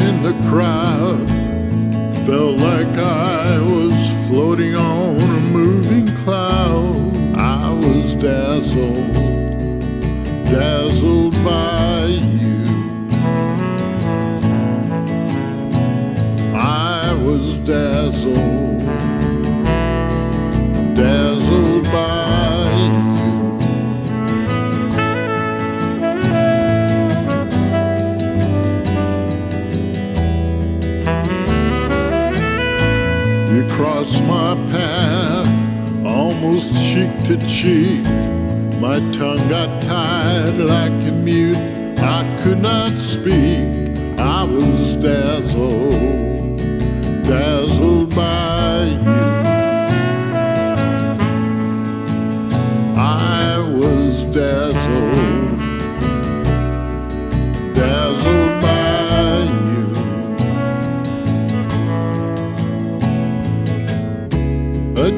in the crowd. Felt like I was floating on almost cheek to cheek. My tongue got tied like a mute. I could not speak. I was dazzled, dazzled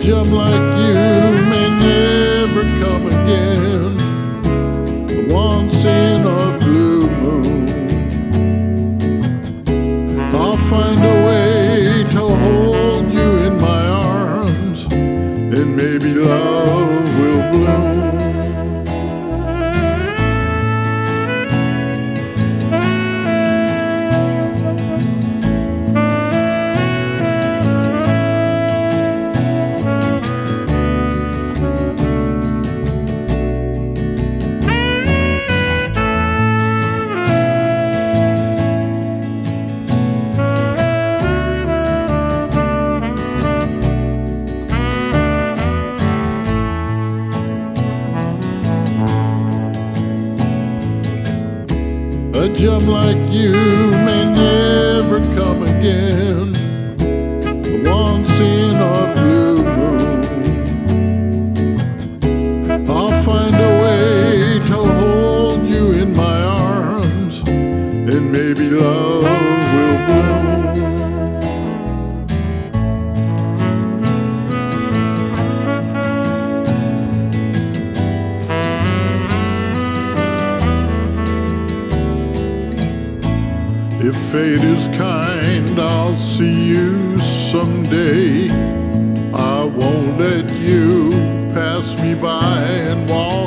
Gem like you may never come again. Once in a blue moon, I'll find gem like you may never come again. If fate is kind, I'll see you someday. I won't let you pass me by and walk